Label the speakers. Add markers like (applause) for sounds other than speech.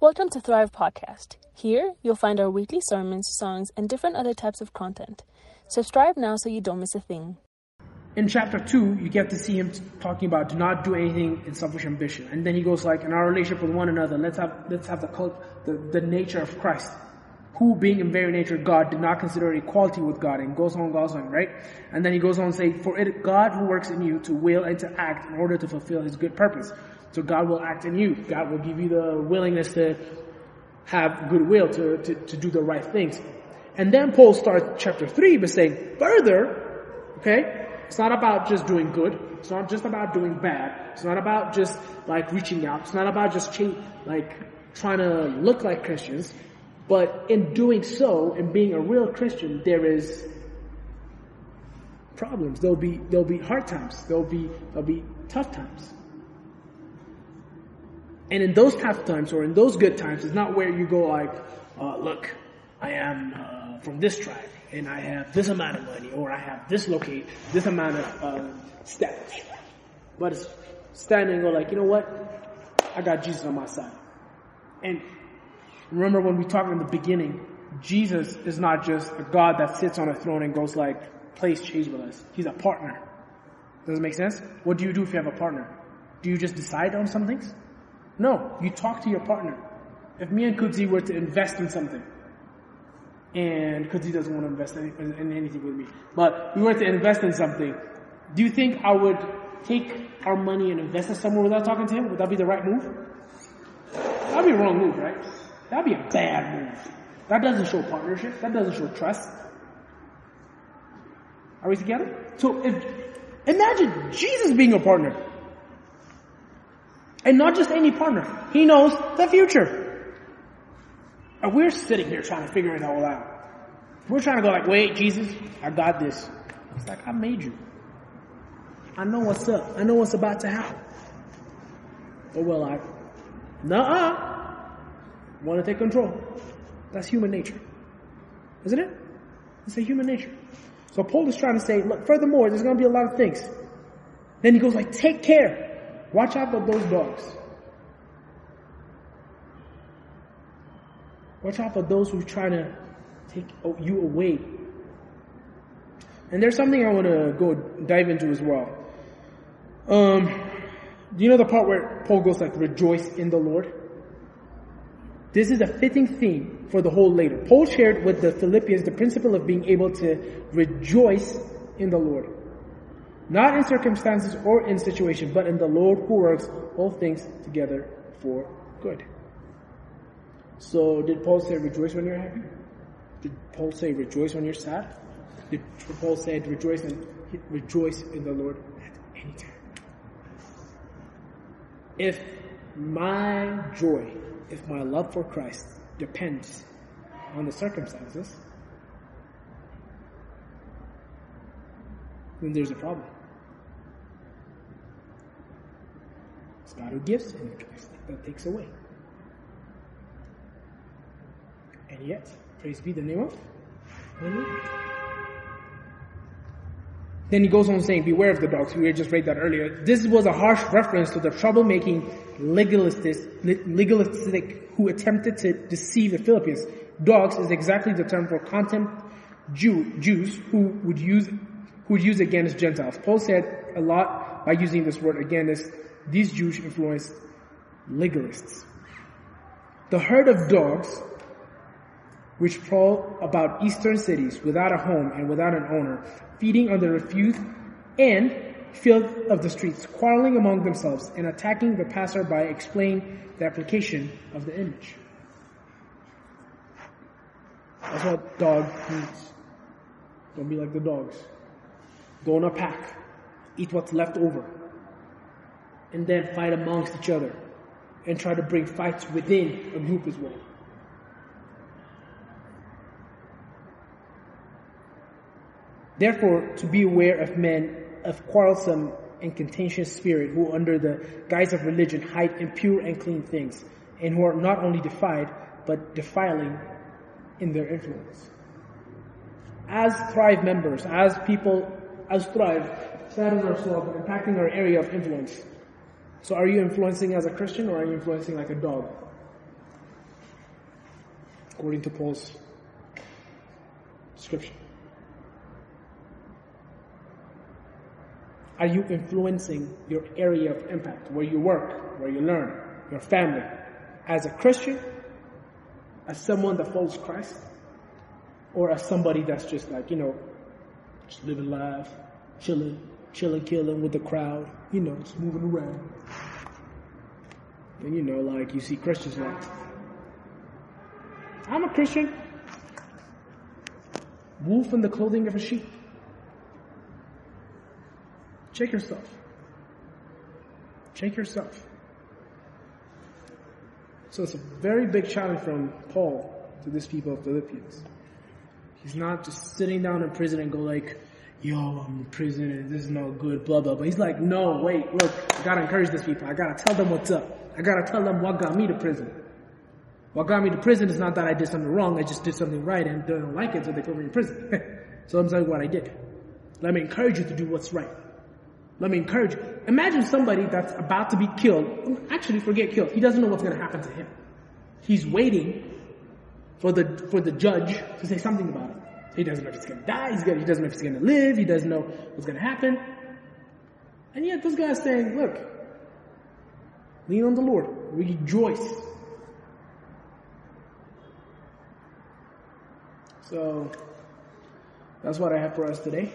Speaker 1: Welcome to Thrive Podcast. Here, you'll find our weekly sermons, songs, and different other types of content. Subscribe now so you don't miss a thing.
Speaker 2: In chapter 2, you get to see him talking about do not do anything in selfish ambition. And then he goes like, in our relationship with one another, let's have, let's have the, cult, the, the nature of Christ who being in very nature God did not consider equality with God and goes on, goes on, right? And then he goes on to say, for it, God who works in you to will and to act in order to fulfill his good purpose. So God will act in you. God will give you the willingness to have goodwill to, to, to do the right things. And then Paul starts chapter three by saying, further, okay, it's not about just doing good. It's not just about doing bad. It's not about just like reaching out. It's not about just ch- like trying to look like Christians. But in doing so, in being a real Christian, there is problems. There'll be there'll be hard times. There'll be there'll be tough times. And in those tough times or in those good times, it's not where you go like, uh, look, I am uh, from this tribe and I have this amount of money or I have this locate, this amount of uh, status. But it's standing and go like, you know what? I got Jesus on my side. And Remember when we talked in the beginning, Jesus is not just a God that sits on a throne and goes like, plays chase with us. He's a partner. Does it make sense? What do you do if you have a partner? Do you just decide on some things? No, you talk to your partner. If me and Kudzi were to invest in something, and Kudzi doesn't want to invest in, in anything with me, but we were to invest in something, do you think I would take our money and invest it somewhere without talking to him? Would that be the right move? That'd be a wrong move, right? That'd be a bad move. That doesn't show partnership. That doesn't show trust. Are we together? So if, imagine Jesus being a partner. And not just any partner. He knows the future. And we're sitting here trying to figure it all out. We're trying to go like, wait, Jesus, I got this. It's like, I made you. I know what's up. I know what's about to happen. But well, I, nuh-uh want to take control. That's human nature. Isn't it? It's a human nature. So Paul is trying to say, look, furthermore, there's going to be a lot of things. Then he goes like, take care. Watch out for those dogs. Watch out for those who try to take you away. And there's something I want to go dive into as well. Um, do you know the part where Paul goes like, rejoice in the Lord? This is a fitting theme for the whole later. Paul shared with the Philippians the principle of being able to rejoice in the Lord. Not in circumstances or in situation, but in the Lord who works all things together for good. So did Paul say rejoice when you're happy? Did Paul say rejoice when you're sad? Did Paul say rejoice and rejoice in the Lord at any time? If my joy if my love for Christ depends on the circumstances, then there's a problem. It's God who gives and that takes away. And yet, praise be the name of then he goes on saying, beware of the dogs. We just read that earlier. This was a harsh reference to the troublemaking legalistic, legalistic who attempted to deceive the Philippians. Dogs is exactly the term for contempt Jew, Jews who would use, who would use against Gentiles. Paul said a lot by using this word again these Jews influenced legalists. The herd of dogs which prowl about eastern cities without a home and without an owner, feeding on the refuse and filth of the streets, quarreling among themselves, and attacking the passerby, explain the application of the image. That's what dog means. Don't be like the dogs. Go in a pack. Eat what's left over. And then fight amongst each other. And try to bring fights within a group as well. Therefore, to be aware of men of quarrelsome and contentious spirit who under the guise of religion hide impure and clean things and who are not only defied but defiling in their influence. As Thrive members, as people, as Thrive, setting ourselves and impacting our area of influence. So are you influencing as a Christian or are you influencing like a dog? according to Paul's description? Are you influencing your area of impact, where you work, where you learn, your family, as a Christian, as someone that follows Christ, or as somebody that's just like, you know, just living life, chilling, chilling, killing with the crowd, you know, just moving around. And you know, like you see Christians like, I'm a Christian. Wolf in the clothing of a sheep. Check yourself. Check yourself. So it's a very big challenge from Paul to these people of Philippians. He's not just sitting down in prison and go like, yo, I'm in prison and this is no good, blah, blah, blah. He's like, no, wait, look, I gotta encourage these people. I gotta tell them what's up. I gotta tell them what got me to prison. What got me to prison is not that I did something wrong, I just did something right and they don't like it, so they put me in prison. (laughs) so I'm telling you what I did. Let me encourage you to do what's right. Let me encourage you. Imagine somebody that's about to be killed. Actually, forget killed. He doesn't know what's to happen to him. He's waiting for the for the judge to say something about it. He doesn't know if he's going to die. Gonna, he doesn't know if he's going to live. He doesn't know what's going to happen. And yet, this guy's saying, "Look, lean on the Lord. Rejoice." So that's what I have for us today.